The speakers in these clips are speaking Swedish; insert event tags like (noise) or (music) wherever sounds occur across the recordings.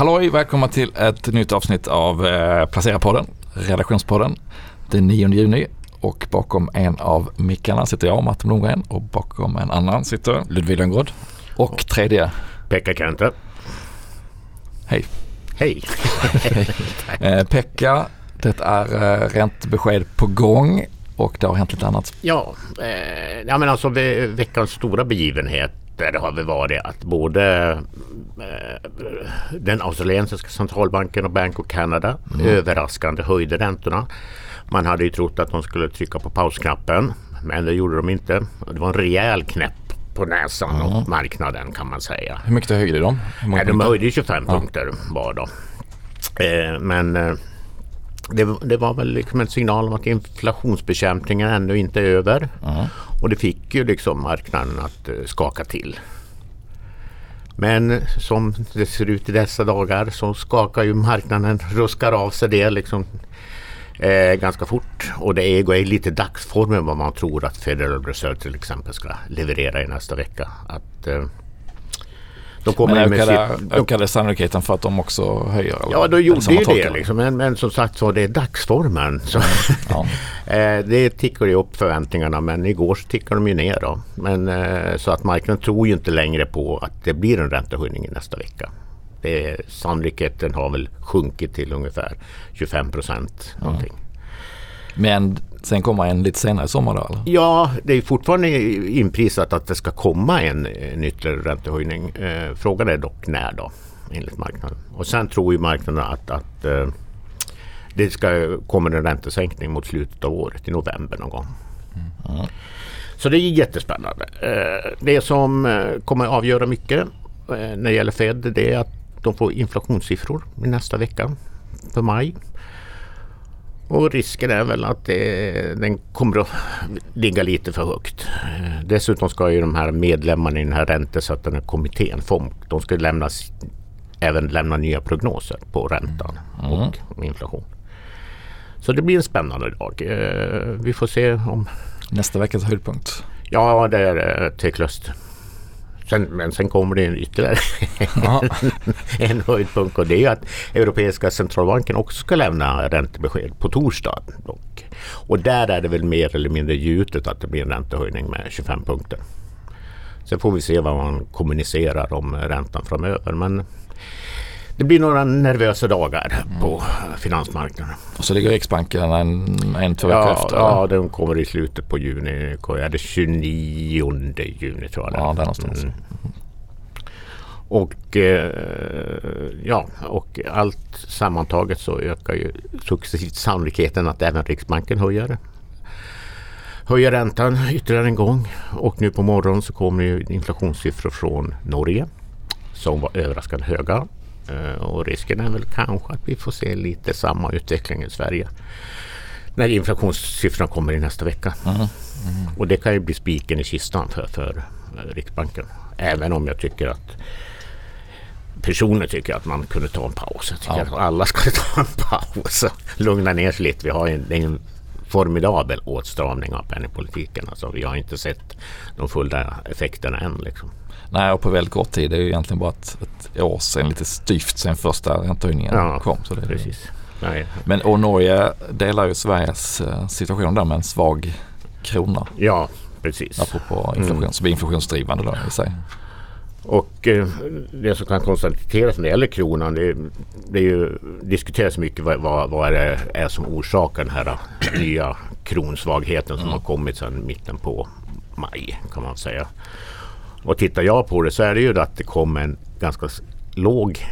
Halloj, välkomna till ett nytt avsnitt av eh, Placera-podden, redaktionspodden. Den 9 juni och bakom en av mickarna sitter jag, Martin Blomgren och bakom en annan sitter Ludvig Lönnroth. Och tredje. Pekka Kente. Hej. Hej. (laughs) eh, Pekka, det är eh, räntebesked på gång och det har hänt lite annat. Ja, eh, ja men alltså veckans stora begivenhet det har väl varit att både eh, den australiensiska centralbanken och Bank of Canada mm. överraskande höjde räntorna. Man hade ju trott att de skulle trycka på pausknappen men det gjorde de inte. Det var en rejäl knäpp på näsan mm. åt marknaden kan man säga. Hur mycket höjde de? Nej, de höjde 25 ja. punkter var då. Eh, men eh, det, det, var väl liksom en signal om att inflationsbekämpningen ännu inte är över. Mm. Och det fick ju liksom marknaden att eh, skaka till. Men som det ser ut i dessa dagar så skakar ju marknaden, ruskar av sig det liksom eh, ganska fort. Och det är, är lite dagsformen vad man tror att Federal Reserve till exempel ska leverera i nästa vecka. Att eh, de kommer men ökade, sitt, ökade sannolikheten för att de också höjer? Eller? Ja, då gjorde ju det. Liksom. Men, men, som sagt så det är dagsformen. Så ja. (laughs) Eh, det tickar ju upp förväntningarna men igår så tickar de ju ner. Då. Men, eh, så att marknaden tror ju inte längre på att det blir en räntehöjning nästa vecka. Det, sannolikheten har väl sjunkit till ungefär 25 procent. Någonting. Men sen kommer en lite senare i sommar då? Eller? Ja, det är fortfarande inprisat att det ska komma en, en ytterligare räntehöjning. Eh, frågan är dock när då, enligt marknaden. Och sen tror ju marknaden att, att eh, det ska komma en räntesänkning mot slutet av året, i november någon gång. Mm. Så det är jättespännande. Eh, det som eh, kommer avgöra mycket eh, när det gäller Fed det är att de får inflationssiffror nästa vecka för maj. Och risken är väl att det, den kommer att ligga lite för högt. Dessutom ska ju de här medlemmarna i den här räntesättande kommittén, FOMC, de ska lämnas, även lämna nya prognoser på räntan mm. och inflation. Så det blir en spännande dag. Eh, vi får se om... Nästa veckas höjdpunkt? Ja, det är tveklöst. Sen, men sen kommer det ytterligare (laughs) en höjdpunkt och det är att Europeiska centralbanken också ska lämna räntebesked på torsdag. Och, och där är det väl mer eller mindre gjutet att det blir en räntehöjning med 25 punkter. Sen får vi se vad man kommunicerar om räntan framöver. Men det blir några nervösa dagar mm. på finansmarknaden. Och så ligger Riksbanken en, en två veckor ja, efter? Ja, den kommer i slutet på juni. Är det 29 juni tror jag. Ja, där någonstans. Mm. Och, eh, ja, och allt sammantaget så ökar ju successivt sannolikheten att även Riksbanken höjer höjer räntan ytterligare en gång. Och nu på morgonen så kommer ju inflationssiffror från Norge som var överraskande höga. Eh, och risken är väl kanske att vi får se lite samma utveckling i Sverige. När inflationssiffrorna kommer i nästa vecka. Mm. Mm. Och det kan ju bli spiken i kistan för, för Riksbanken. Även om jag tycker att personer tycker att man kunde ta en paus. Jag tycker ja. att alla ska ta en paus och (laughs) lugna ner sig lite. Vi har en, en formidabel åtstramning av penningpolitiken. Alltså, vi har inte sett de fulla effekterna än. Liksom. Nej, och på väldigt kort tid. Det är ju egentligen bara ett, ett år sedan, lite styvt sen första räntehöjningen ja, kom. Så det, precis. Nej. Men och Norge delar ju Sveriges eh, situation där med en svag krona. Ja, precis. Apropå inflation, mm. som är inflationsdrivande då i sig. Och eh, det som kan konstateras när det gäller kronan det, det är ju, diskuteras mycket vad, vad, vad det är som orsakar den här nya kronsvagheten som mm. har kommit sedan mitten på maj kan man säga. Och tittar jag på det så är det ju att det kom en ganska låg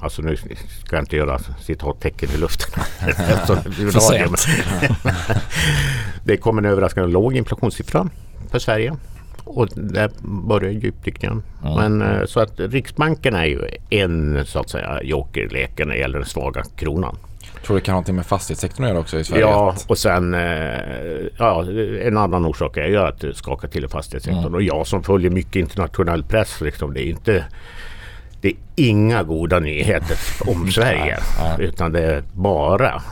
Alltså nu ska jag inte göra citattecken i luften. (laughs) (laughs) Det kom en överraskande låg inflationssiffra för Sverige. Och där börjar djupdykningen. Mm. Men så att Riksbanken är ju en så att säga joker i leken när det gäller den svaga kronan. Tror du det kan ha någonting med fastighetssektorn att göra också i Sverige? Ja, och sen eh, ja, en annan orsak är ju att skaka till i fastighetssektorn. Mm. Och jag som följer mycket internationell press, liksom, det är inte det är inga goda nyheter om (laughs) Sverige. utan det är bara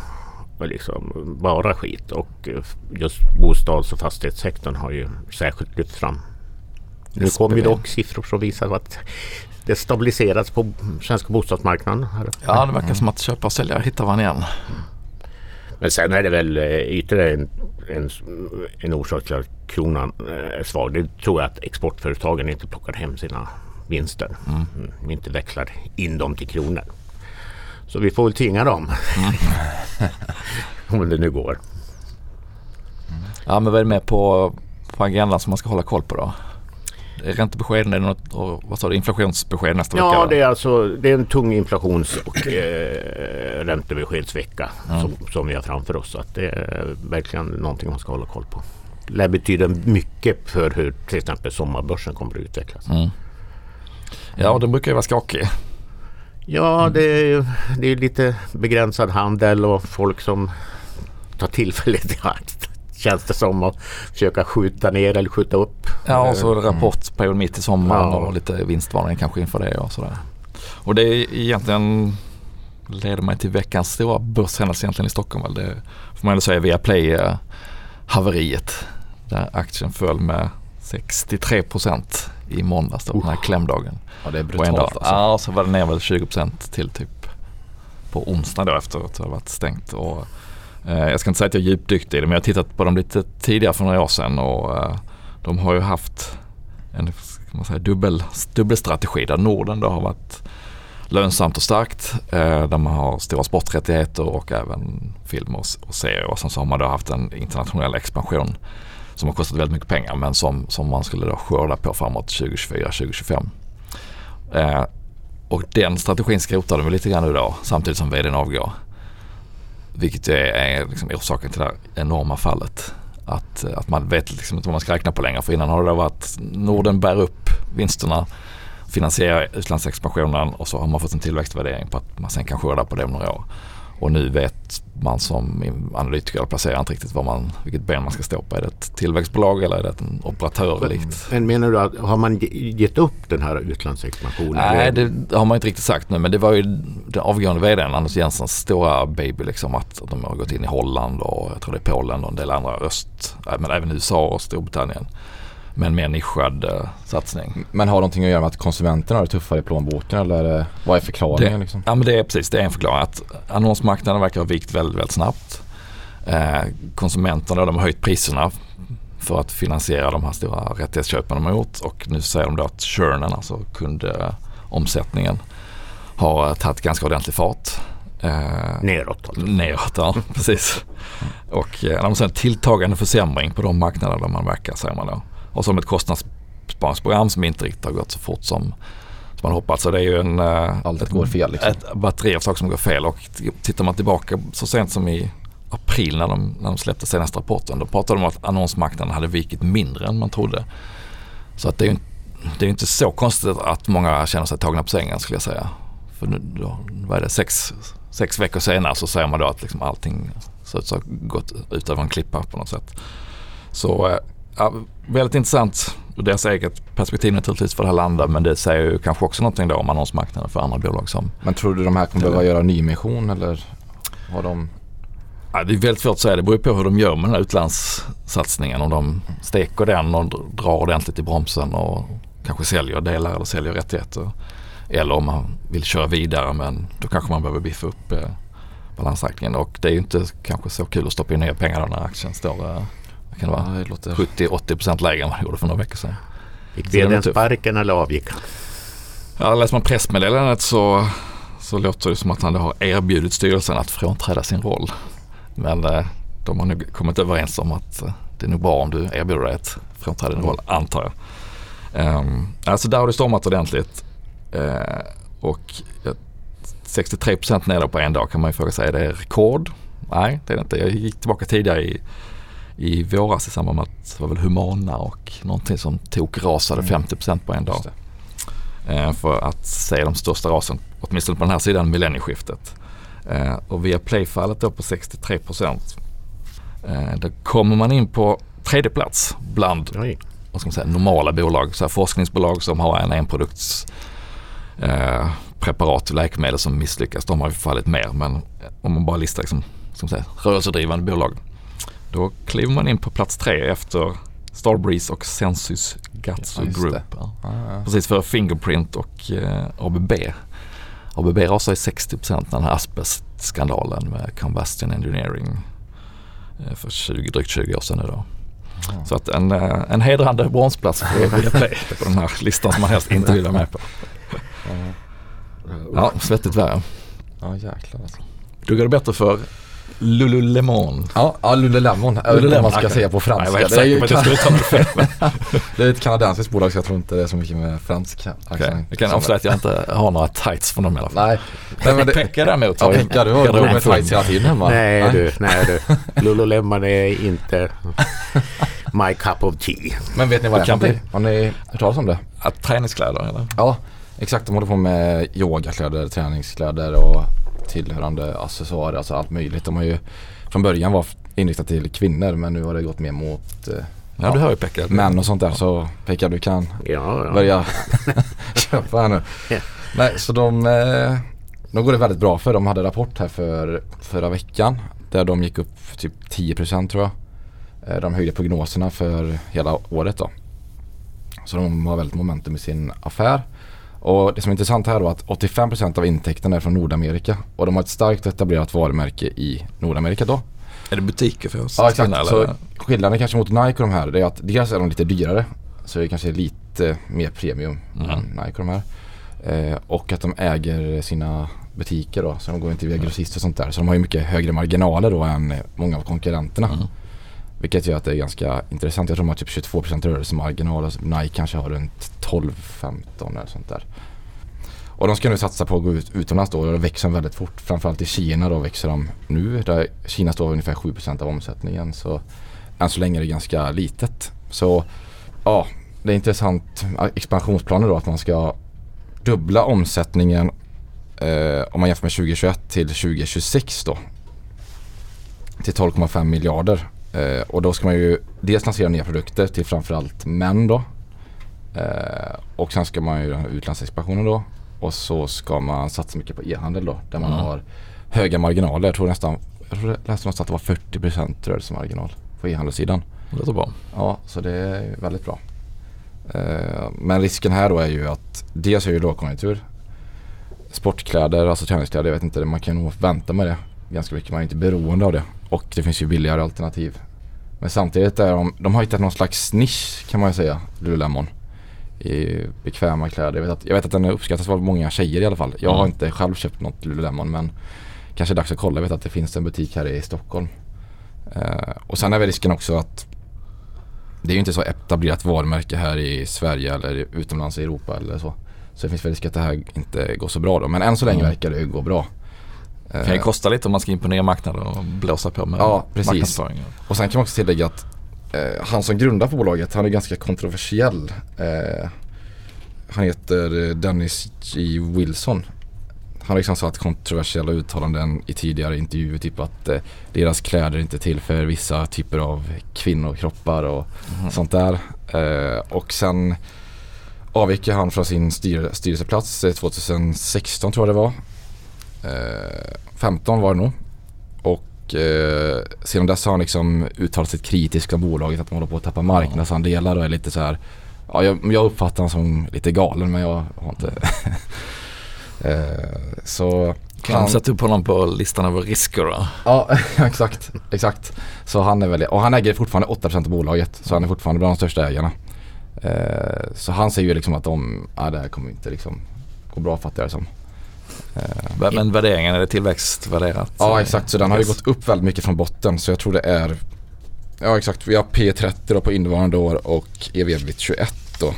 liksom, bara skit. Och just bostads och fastighetssektorn har ju särskilt lyft fram. Nu kommer ju dock siffror som visar att det stabiliserats på svenska bostadsmarknaden. Här. Ja, det verkar som att köpare och säljare hittar varandra igen. Men sen är det väl eh, ytterligare en, en, en orsak till att kronan eh, är svag. Det tror jag att exportföretagen inte plockar hem sina vinster. Mm. De inte växlar in dem till kronor. Så vi får väl tvinga dem. (laughs) Om det nu går. Ja, men vad är det med på, på agendan som man ska hålla koll på då? Är Räntebesked, är det något, och vad sa du, inflationsbesked nästa Ja, vecka? det är alltså det är en tung inflations och eh, räntebeskedsvecka Mm. som, som vi har framför oss. Så att det är verkligen någonting man ska hålla koll på. Det lär betyda mycket för hur till exempel sommarbörsen kommer att utvecklas. Mm. Ja, och den brukar ju vara skakig. Ja, det är, ju- det är lite begränsad handel och folk som tar tillfället i akt. Känns det som att försöka skjuta ner eller skjuta upp. Ja, och så rapportperiod mitt i sommaren Ja. och lite vinstvarning kanske inför det och sådär. Och det är egentligen leder mig till veckans stora börshändelse egentligen i Stockholm. Väl. Det får man ändå säga Viaplay eh, haveriet. Där aktien föll med 63 procent i måndags då, på den här klämdagen. Ja, det är en dag. brutalt alltså. Ja, så var det ner väl 20 procent till typ på onsdag då efter att det har varit stängt. Och, eh, jag ska inte säga att jag är djupdykt i det men jag har tittat på dem lite tidigare för några år sedan och eh, de har ju haft en man säga, dubbel, dubbelstrategi där Norden då har varit lönsamt och starkt. Eh, där man har stora sporträttigheter och även film och, och serier. Och sen så har man då haft en internationell expansion som har kostat väldigt mycket pengar men som, som man skulle då skörda på framåt 2024-2025. Eh, och den strategin skrotar de lite grann nu då samtidigt som vdn avgår. Vilket är, är liksom orsaken till det här enorma fallet. Att, att man vet liksom inte vad man ska räkna på längre. För innan har det varit Norden bär upp vinsterna, finansierar utlandsexpansionen och så har man fått en tillväxtvärdering på att man sen kan skörda på det om några år. Och nu vet man som analytiker eller placerare inte riktigt vad man, vilket ben man ska stå på. Är det ett tillväxtbolag eller är det en operatör likt? Men menar du att har man ge- gett upp den här utlandsexpansionen? Nej, det har man inte riktigt sagt nu men det var ju den avgående vdn Anders Jensens stora baby liksom att de har gått in i Holland och jag tror det är Polen och en del andra öst, äh, men även USA och Storbritannien. Med en mer nischad eh, satsning. Men har det någonting att göra med att konsumenterna har det tuffare i plånboken eller är det- vad är förklaringen? Det, liksom? ja men det är precis, det är en förklaring. Att annonsmarknaden verkar ha vikt väldigt, väldigt snabbt. Eh, konsumenterna de har höjt priserna för att finansiera de här stora rättighetsköpen de har gjort och nu säger de då att churnen, alltså kundomsättningen, har eh, tagit ganska ordentlig fart. Eh, Neråt alltså. Neråt, ja (laughs) precis. Och eh, de ser en tilltagande försämring på de marknader där man verkar säger man då. Och som ett kostnadsbesparingsprogram som inte riktigt har gått så fort som, som man hoppats. Så det är ju en, eh, Allt ett, går fel liksom. ett batteri av saker som går fel och tittar man tillbaka så sent som i april när de, när de släppte senaste rapporten då pratade de om att annonsmarknaden hade vikit mindre än man trodde. Så att det är ju det är inte så konstigt att många känner sig tagna på sängen skulle jag säga. För nu, då, vad är det, sex, sex veckor senare så säger man då att liksom allting ser ut att ha gått ut över en klippa på något sätt. Så eh, ja, väldigt intressant ur deras eget perspektiv naturligtvis för det här landet men det säger ju kanske också någonting då om annonsmarknaden för andra bolag som Men tror du de här kommer behöva göra nyemission eller har de? Ja, det är väldigt svårt att säga. Det beror på hur de gör med den här utlandssatsningen. Om de steker den och drar ordentligt i bromsen och kanske säljer delar eller säljer rättigheter. Eller om man vill köra vidare men då kanske man behöver biffa upp eh, balansräkningen. Och det är ju inte kanske så kul att stoppa in nya pengar när aktien står eh, kan det vara, Ja, det låter... 70-80% lägre än vad den gjorde för några veckor sedan. Det vdn tufft. sparken eller avgick han? Ja, läser man pressmeddelandet så, så låter det som att han har erbjudit styrelsen att frånträda sin roll. Men eh, de har nog kommit överens om att eh, det är nog bra om du erbjuder dig ett frånträdande roll, antar jag. Um, alltså där har det stormat ordentligt. Eh, och eh, 63% ner då på en dag kan man ju fråga sig, är det rekord? Nej, det är det inte. Jag gick tillbaka tidigare i, i våras i samband med att det var väl Humana och någonting som tokrasade Mm. 50% på en dag eh, för att se de största rasen, åtminstone på den här sidan millennieskiftet. Eh, och via playfallet då på 63 procent. Eh, då kommer man in på tredje plats bland Oj. vad ska man säga, normala bolag. Så forskningsbolag som har en enprodukts eh, preparat och läkemedel som misslyckas. De har ju fallit mer men om man bara listar liksom, man säga, rörelsedrivande bolag. Då kliver man in på plats tre efter Starbreeze och Sensus Gatsu Ja, Group. Ja. Ja, ja. Precis för Fingerprint och eh, ABB. ABB rasade i 60% när den här asbestskandalen med Combustion Engineering eh, för 20, drygt 20 år sedan nu då. Så att en, eh, en hedrande bronsplats för Viaplay (laughs) på den här listan som man helst inte vill vara med på. Ja, svettigt värre. Ja jäklar alltså. Då går det bättre för Lululemon. Ja, ja Lululemon. Jag vet inte vad man ska säga på Nej, Jag var franska. helt Det är, säker ju, på att jag skulle ta det fel. (laughs) det är ett kanadensiskt bolag så jag tror inte det är så mycket med fransk Okej, Jag kan avslöja att jag inte har några tights från dem i alla fall. Nej. Nej men det, Pekka däremot. ja, Pekka du har med tights hela tiden hemma. Nej du, nej du. (laughs) Lululemon är inte (laughs) my cup of tea. Men vet ni vad det är kan någonting? Har ni hört talas om det? Att träningskläder eller? Ja, exakt. De håller på med yogakläder, träningskläder och tillhörande accessoarer, alltså allt möjligt. De har ju från början var inriktat till kvinnor men nu har det gått mer mot eh, Ja, du hör ju Pekka. män och sånt där. Så Pekka du kan Ja, ja. börja (laughs) köpa här nu. Ja. Nej, så de, eh, de går det väldigt bra för. De hade rapport här för förra veckan där de gick upp typ 10% tror jag. Eh, De höjde prognoserna för hela året då. Så de har väldigt momentum i sin affär. Och det som är intressant här då är att 85% av intäkterna är från Nordamerika och de har ett starkt etablerat varumärke i Nordamerika då. Är det butiker för oss? Ja exakt. Eller? Så skillnaden kanske mot Nike och de här är att dels är de lite dyrare. Så det kanske är lite mer premium Mm. än Nike och de här. Eh, och att de äger sina butiker då. Så de går inte via grossister och sånt där. Så de har ju mycket högre marginaler då än många av konkurrenterna. Mm. Vilket gör att det är ganska intressant. Jag tror de har typ 22% rörelsemarginal. och Nike kanske har runt 12-15 eller sånt där. Och de ska nu satsa på att gå ut utomlands då och då växer de väldigt fort. Framförallt i Kina då växer de nu. Där Kina står för ungefär 7% av omsättningen. Så än så länge är det ganska litet. Så ja, det är intressant expansionsplaner då att man ska dubbla omsättningen eh, om man jämför med 2021 till 2026 då. Till 12,5 miljarder. Eh, och då ska man ju dels lansera nya produkter till framförallt män då. Eh, och sen ska man ju göra utlandsexpansionen då. Och så ska man satsa mycket på e-handel då. Där man Mm. har höga marginaler. Jag tror nästan, jag tror någonstans att det var 40% rörelsemarginal på e-handelssidan. Det låter bra. Ja, så det är väldigt bra. Eh, men risken här då är ju att dels är det ju lågkonjunktur. Sportkläder, alltså träningskläder, jag vet inte, man kan nog vänta med det ganska mycket. Man är inte beroende av det. Och det finns ju billigare alternativ. Men samtidigt är de, de har hittat någon slags nisch kan man ju säga, Lululemon. I bekväma kläder. Jag vet att, jag vet att den uppskattas av många tjejer i alla fall. Jag har Mm. inte själv köpt något Lululemon men kanske dags att kolla. Jag vet att det finns en butik här i Stockholm. Eh, och sen är väl risken också att det är ju inte så etablerat varumärke här i Sverige eller utomlands i Europa eller så. Så det finns väl risk att det här inte går så bra då. Men än så länge Mm. verkar det ju gå bra. Det kan ju Eh, kosta lite om man ska in på nya marknader och blåsa på med Ja, precis. Och sen kan man också tillägga att eh, han som grundar på bolaget, han är ganska kontroversiell. Eh, han heter eh, Dennis G. Wilson. Han har liksom sagt kontroversiella uttalanden i tidigare intervjuer. Typ att eh, deras kläder inte är till för vissa typer av kvinnokroppar och Mhm. sånt där. Eh, och sen avgick han från sin styr, styrelseplats eh, 2016 tror jag det var. Eh, 15 var det nog. Och eh, sedan dess har han liksom uttalat sig kritiskt om bolaget att de håller på att tappa marknadsandelar och är lite så här. Ja, jag, jag uppfattar honom som lite galen men jag har inte. (laughs) eh, så Kan han sätta upp honom på listan över risker då? Ja, (laughs) exakt. Exakt. Så han är väl, och han äger fortfarande 8% av bolaget. Så han är fortfarande bland de största ägarna. Eh, så han säger ju liksom att de, ja det här kommer inte liksom gå bra fattar jag det som. Eh, Men värderingen, är det tillväxtvärderat? ja exakt, så den har ju gått upp väldigt mycket från botten. Så jag tror det är, ja exakt, vi har P30 då på innevarande år och EV-ebit 21 då.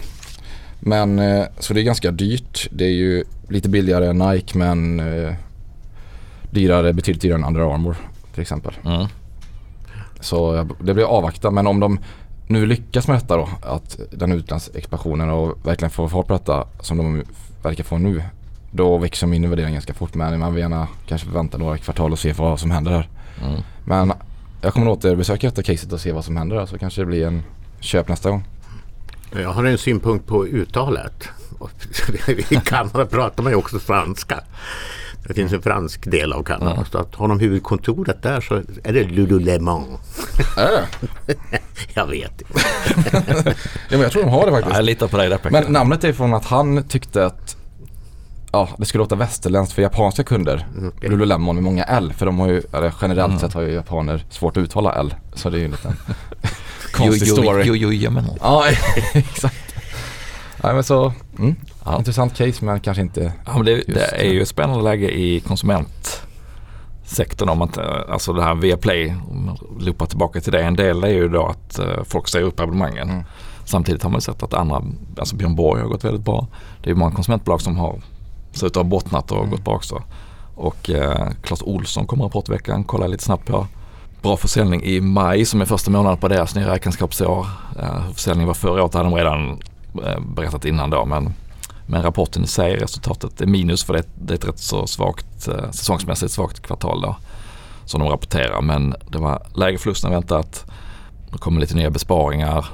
Men eh, så det är ganska dyrt. Det är ju lite billigare än Nike men eh, dyrare, betydligt dyrare än Under Armour till exempel. Mm. Så det blir avvakta men om de nu lyckas med detta då, att den utlandsexpansionen och verkligen får fart på detta som de verkar få nu. Då växer min värdering ganska fort men man vill gärna kanske vänta några kvartal och se vad som händer här. Mm. Men jag kommer återbesöka detta caset och se vad som händer här så kanske det blir en köp nästa gång. Jag har en synpunkt på uttalet. I Kanada pratar man ju också franska. Det finns en fransk del av Kanada. Ja. Så att har de huvudkontoret där så är det Lululemon. Är det? (laughs) jag vet inte. (laughs) ja, men jag tror de har det faktiskt. Jag litar på dig där Men namnet är från att han tyckte att ja, det skulle låta västerländskt för japanska kunder. Mm, okay. Lululemon med många L. För de har ju, eller generellt mm. sett har ju japaner svårt att uttala L. Så det är ju en liten (laughs) konstig story. Jo, jo, jo, Ja, (laughs) exakt. Nej men så, mm, ja. intressant case men kanske inte Ja men det, det är ju ett spännande läge i konsumentsektorn om att, alltså det här Viaplay, om man loopar tillbaka till det. En del är ju då att uh, folk säger upp abonnemangen. Mm. Samtidigt har man sett att andra, alltså Björn Borg har gått väldigt bra. Det är många konsumentbolag som har ser ut ha bottnat och mm. gått bra också. Och eh, Claes Olsson kommer rapportveckan, kolla lite snabbt på. Bra försäljning i maj som är första månaden på deras nya räkenskapsår. Eh, försäljningen var förra året hade de redan eh, berättat innan då men, men rapporten i sig, resultatet är minus för det, det är ett rätt så svagt, eh, säsongsmässigt svagt kvartal då som de rapporterar men det var lägre förlust än väntat. Det kommer lite nya besparingar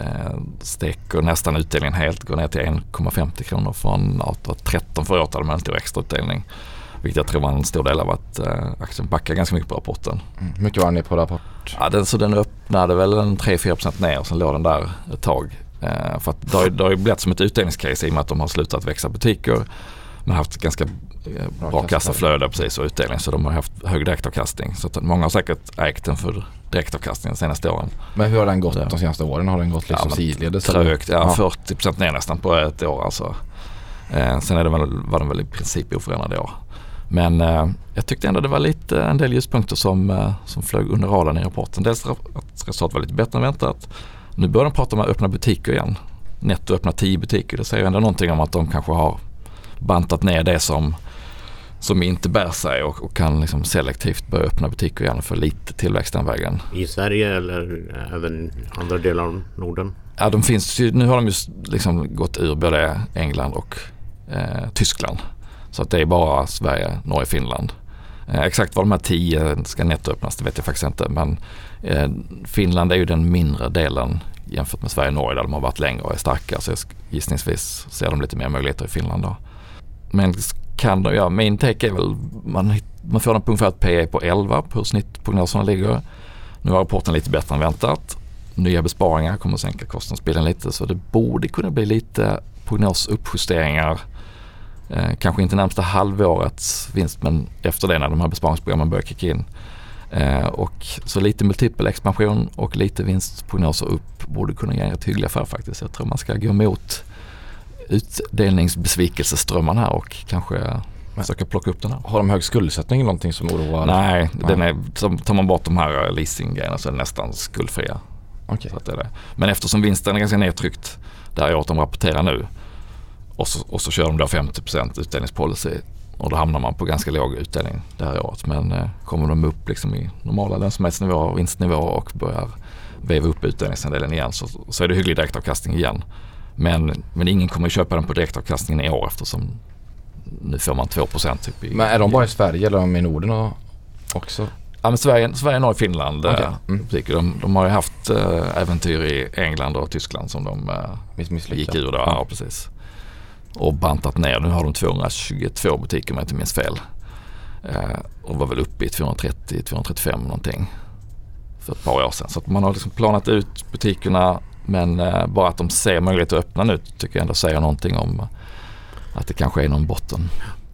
eh, sträcker nästan utdelningen helt, går ner till 1,50 kronor från att 13 förra året hade man en stor extrautdelning. Vilket jag tror var en stor del av att eh, aktien backade ganska mycket på rapporten. Mm. mycket var den på rapport? Ja, den, så den öppnade väl en 3-4% ner och sen låg den där ett tag. Eh, för att det har, det har ju blivit som ett utdelningscase i och med att de har slutat växa butiker. Men haft ganska eh, bra, bra kassaflöde precis och utdelning så de har haft hög direktavkastning. Så att många har säkert ägt den för direktavkastningen de senaste åren. Men hur har den gått de senaste åren? Har den gått liksom ja, sidledes? Trögt, ja, ja 40% ner nästan på ett år alltså. Eh, sen är det väl, var den väl i princip oförändrad i år. Men eh, jag tyckte ändå det var lite en del ljuspunkter som, eh, som flög under radarn i rapporten. Dels att resultatet var lite bättre än väntat. Nu börjar de prata om att öppna butiker igen. Netto öppna 10 butiker. Det säger ändå någonting om att de kanske har bantat ner det som som inte bär sig och, och kan liksom selektivt börja öppna butiker igen få lite tillväxt den vägen. I Sverige eller även andra delar av Norden? Ja, de finns ju, nu har de ju liksom gått ur både England och eh, Tyskland. Så att det är bara Sverige, Norge, Finland. Eh, exakt var de här tio ska nettoöppnas det vet jag faktiskt inte. Men eh, Finland är ju den mindre delen jämfört med Sverige och Norge där de har varit längre och är starka. Så gissningsvis ser de lite mer möjligheter i Finland då. Men kan de, göra. min take är väl man, man får den på ungefär ett PE på 11 på hur snittprognoserna ligger. Nu var rapporten lite bättre än väntat. Nya besparingar kommer att sänka kostnadsbilden lite så det borde kunna bli lite prognosuppjusteringar. Eh, kanske inte närmsta halvårets vinst men efter det när de här besparingsprogrammen börjar kicka in. Eh, och så lite multipel expansion och lite vinstprognoser upp borde kunna ge rätt hygglig affär faktiskt. Jag tror man ska gå emot utdelningsbesvikelseströmmarna här och kanske försöka plocka upp den här. Har de hög skuldsättning någonting som oroar? Nej, Nej. Den är, så tar man bort de här leasinggrejerna så är det nästan skuldfria. Okay. Så det är det. Men eftersom vinsten är ganska nedtryckt det här året de rapporterar nu och så, och så kör de då 50% utdelningspolicy och då hamnar man på ganska låg utdelning det här året. Men eh, kommer de upp liksom i normala lönsamhetsnivåer och vinstnivåer och börjar veva upp utdelningsandelen igen så, så är det hygglig direktavkastning igen. Men, men ingen kommer köpa den på direktavkastningen i år eftersom nu får man 2 typ. I, men är de bara i Sverige eller är de i Norden också? Ja men Sverige, Sverige Norge, Finland. Okay. Mm. De, de, har ju haft äh, äventyr i England och Tyskland som de äh, gick ur. Då. Ja, precis. Och bantat ner. Nu har de 222 butiker om jag inte minns fel. Och var väl uppe i 230-235 någonting för ett par år sedan. Så man har liksom planat ut butikerna men eh, bara att de ser möjlighet att öppna nu tycker jag ändå säger någonting om att det kanske är någon botten.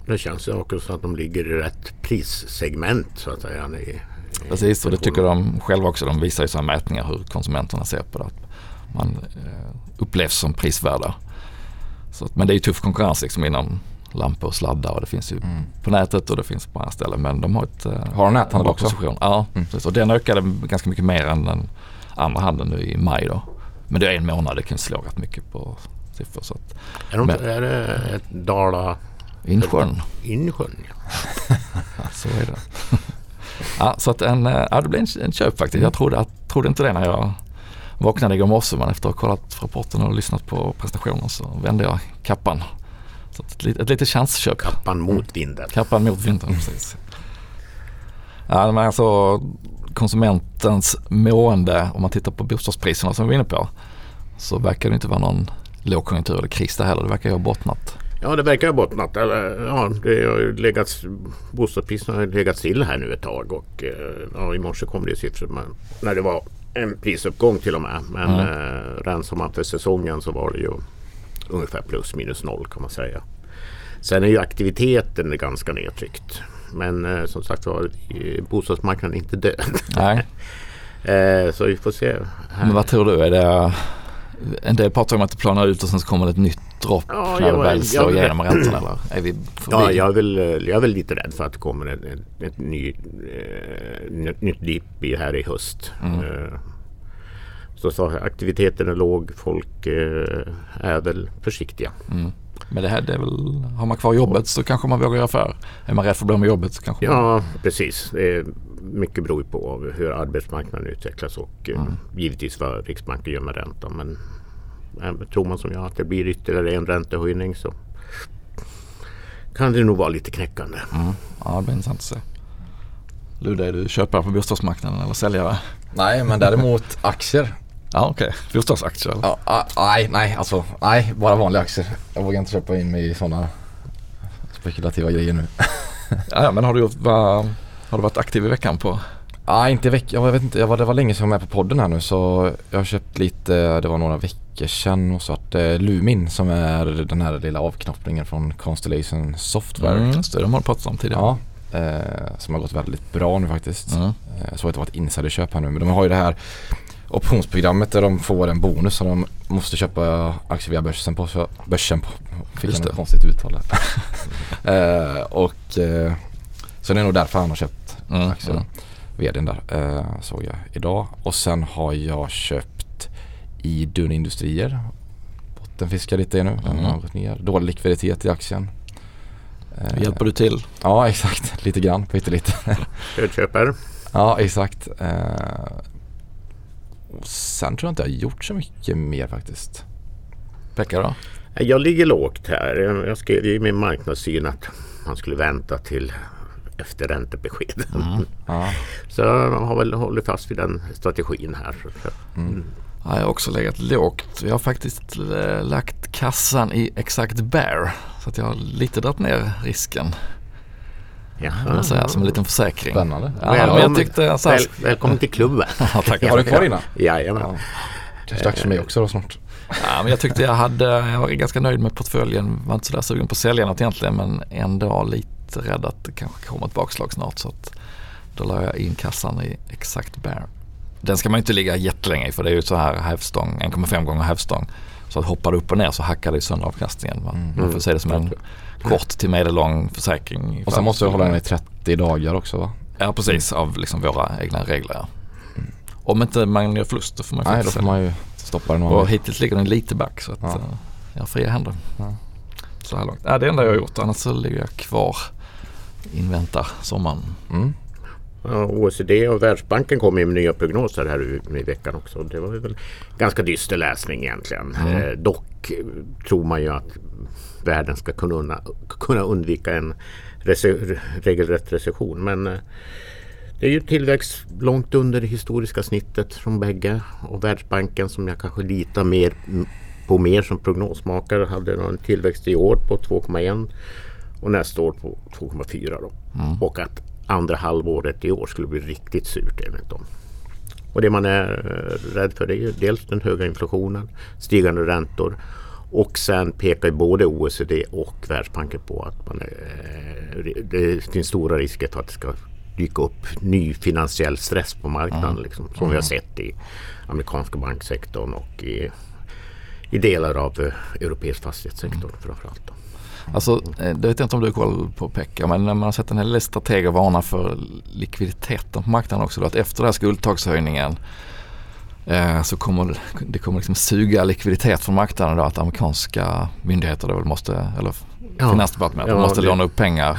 Det känns ju också som att de ligger i rätt prissegment så att säga. I, i Precis och det tycker de själva också. De visar ju sådana mätningar hur konsumenterna ser på det. Man eh, upplevs som prisvärda. Så, men det är ju tuff konkurrens liksom inom lampor och sladdar och det finns ju mm. på nätet och det finns på andra ställen. Men de har ett... Eh, har de näthandel också? Position. Ja, mm. och den ökade ganska mycket mer än den andra handeln nu i maj då. Men det är en månad, det kan slå rätt mycket på siffror. Så att, är, de, men, är det ett Dala... Insjön. Insjön, ja. (laughs) så är det. ja, så att en, ja, det blev en, en köp faktiskt. Jag trodde, jag trodde inte det när jag vaknade igår morse men efter att ha kollat rapporten och lyssnat på prestationen så vände jag kappan. Så ett, ett, ett litet chansköp. Kappan mot vinden. Kappan mot vinden, precis. Ja, men alltså konsumentens mående, om man tittar på bostadspriserna som vi var inne på, så verkar det inte vara någon lågkonjunktur eller kris där heller. Det verkar ju ha bottnat. Ja, det verkar ha bottnat. Ja, det har legat, bostadspriserna har legat still här nu ett tag och eh, ja, i morse kom det siffror men, när det var en prisuppgång till och med. Men mm. eh, rensar man för säsongen så var det ju ungefär plus minus noll kan man säga. Sen är ju aktiviteten ganska nedtryckt. Men eh, som sagt var, bostadsmarknaden är inte död. Nej. (laughs) eh, så vi får se. Här. Men vad tror du? Är det en del pratar om att det planar ut och sen så kommer det ett nytt dropp ja, när det väl slår igenom räntan eller är vi förbi? Ja, jag är, väl, jag är väl lite rädd för att det kommer ett, ett, ett ny, eh, nytt dipp här i höst. Mm. Eh, så, så aktiviteten är låg, folk eh, är väl försiktiga. Mm. Men det här det är väl, har man kvar jobbet så kanske man vågar göra affär. Är man rädd för att bli med jobbet så kanske Ja, man... precis. Det är mycket beror på hur arbetsmarknaden utvecklas och eh, mm. givetvis vad Riksbanken gör med räntan. Men äh, tror man som jag att det blir ytterligare en räntehöjning så kan det nog vara lite knäckande. Mm. Ja, det blir intressant att se. Ludde, är du köpare på bostadsmarknaden eller säljare? Nej, men däremot aktier. Ja okej, okay. bostadsaktier eller? Ja, nej, nej, alltså nej, bara vanliga aktier. Jag vågar inte köpa in mig i sådana spekulativa grejer nu. (laughs) ja, men har du, gjort, va, har du varit aktiv i veckan på? Nej, inte i veckan. Jag vet inte, jag var, det var länge sedan jag var med på podden här nu så jag har köpt lite, det var några veckor sedan och så att eh, Lumin som är den här lilla avknoppningen från Constellation Software. Mm, just det, de har pratat om tidigare. Ja, eh, som har gått väldigt bra nu faktiskt. Mm. Eh, så att det var ett insiderköp här nu men de har ju det här optionsprogrammet där de får en bonus så de måste köpa aktier via börsen på. Börsen på fick jag konstigt uttal uh, (laughs) Och uh, så det är nog därför han har köpt mm, aktier. Mm. Vdn där uh, såg jag idag. Och sen har jag köpt i Dun Industrier. Bottenfiskar lite nu. Den har gått ner. Dålig likviditet i aktien. Hjälper du till? Ja (laughs) exakt, lite grann, pyttelite. Stödköpare. ja exakt. Och sen tror jag inte jag har gjort så mycket mer faktiskt. Pekka då? Jag ligger lågt här. Jag skrev i min marknadssyn att man skulle vänta till efter räntebesked. Mm. Ja. Så jag har väl hållit fast vid den strategin här. Mm. Ja, jag har också legat lågt. Jag har faktiskt eh, lagt kassan i exakt bear. Så att jag har lite dragit ner risken. Jaha. Så här, som en liten försäkring. Spännande. Ja, välkommen, tyckte, så här, väl, välkommen till klubben. (laughs) ja, tack. Har du kvar dina? Jajamän. Ja. Det är dags för mig också då snart. Ja, men jag tyckte jag hade, jag var ganska nöjd med portföljen. Var inte sådär sugen på att sälja något egentligen men ändå lite rädd att det kanske kommer ett bakslag snart. Så att då la jag in kassan i exakt bear. Den ska man inte ligga jättelänge i för det är ju så här hävstång, 1,5 gånger hävstång. Så att hoppar det upp och ner så hackar det sönder avkastningen. Man, mm. man får se det som en kort till medellång försäkring. Och sen måste du hålla den i 30 dagar också va? Ja precis av liksom våra egna regler. Ja. Mm. Om inte man gör förlust då får man Nej då får man ju stoppa den. Och hittills ligger den lite back så att ja. uh, jag har fria händer. Ja. Så här långt. Ja, det enda jag har gjort annars så ligger jag kvar. Inväntar sommaren. Mm. Ja, OECD och Världsbanken kom med nya prognoser här i veckan också. Det var väl ganska dyster läsning egentligen. Mm. Eh, dock tror man ju att världen ska kunna, kunna undvika en rece regelrätt recession. Men eh, det är ju tillväxt långt under det historiska snittet från bägge. Och Världsbanken som jag kanske litar mer på mer som prognosmakare hade en tillväxt i år på 2,1 och nästa år på 2,4. Mm. Och att andra halvåret i år skulle bli riktigt surt enligt dem. Och det man är eh, rädd för är ju dels den höga inflationen, stigande räntor och sen pekar både OECD och Världsbanken på att man eh, det finns stora risker för att det ska dyka upp ny finansiell stress på marknaden. Mm. Liksom, som mm. vi har sett i amerikanska banksektorn och i, i delar av eh, europeisk fastighetssektor mm. framförallt. Då. Alltså, eh, det vet jag inte om du har koll på Pekka, men när man har sett en hel del strateger varna för likviditeten på marknaden också. Då, att efter den här skuldtagshöjningen eh, så kommer det, kommer liksom suga likviditet från marknaden då att amerikanska myndigheter då måste, eller ja. Finansdepartementet ja, måste det, låna upp pengar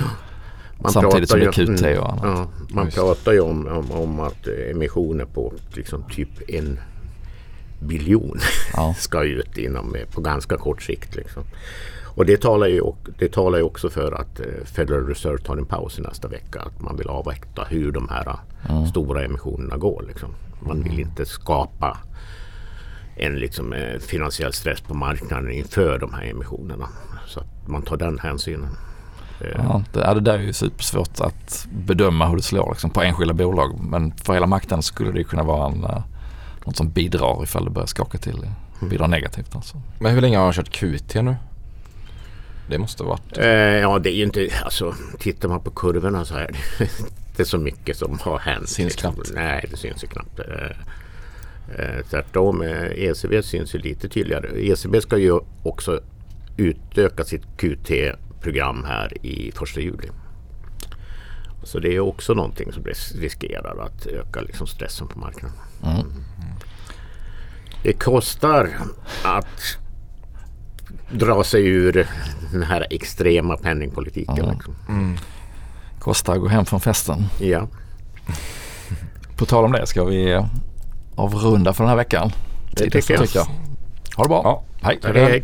man (laughs) samtidigt som det är QT och mm, annat. Ja, man Just. pratar ju om, om, om, att emissioner på liksom typ en biljon ja. (laughs) ska ut inom, på ganska kort sikt. Liksom. Och det talar, ju, det talar ju också för att eh, Federal Reserve tar en paus i nästa vecka. Att man vill avvakta hur de här mm. stora emissionerna går. Liksom. Man vill inte skapa en liksom, eh, finansiell stress på marknaden inför de här emissionerna. Så att man tar den hänsynen. Ja, det, det där är ju supersvårt att bedöma hur det slår liksom, på enskilda bolag. Men för hela marknaden skulle det ju kunna vara en, något som bidrar ifall det börjar skaka till. Bidrar negativt alltså. Men hur länge har han kört QT nu? Det måste ha varit... Eh, ja, det är ju inte, alltså tittar man på kurvorna så är det (laughs) inte så mycket som har hänt. Syns liksom. knappt. Nej, det syns ju knappt. Eh, eh, tvärtom, eh, ECB syns ju lite tydligare. ECB ska ju också utöka sitt QT-program här i första juli. Så det är också någonting som ris- riskerar att öka liksom stressen på marknaden. Mm. Det kostar att dra sig ur den här extrema penningpolitiken. Ja. Liksom. Kostar att gå hem från festen. Ja. På tal om det ska vi avrunda för den här veckan. Det tycker jag. Ha det bra. Ja. Hej. Hej, hej.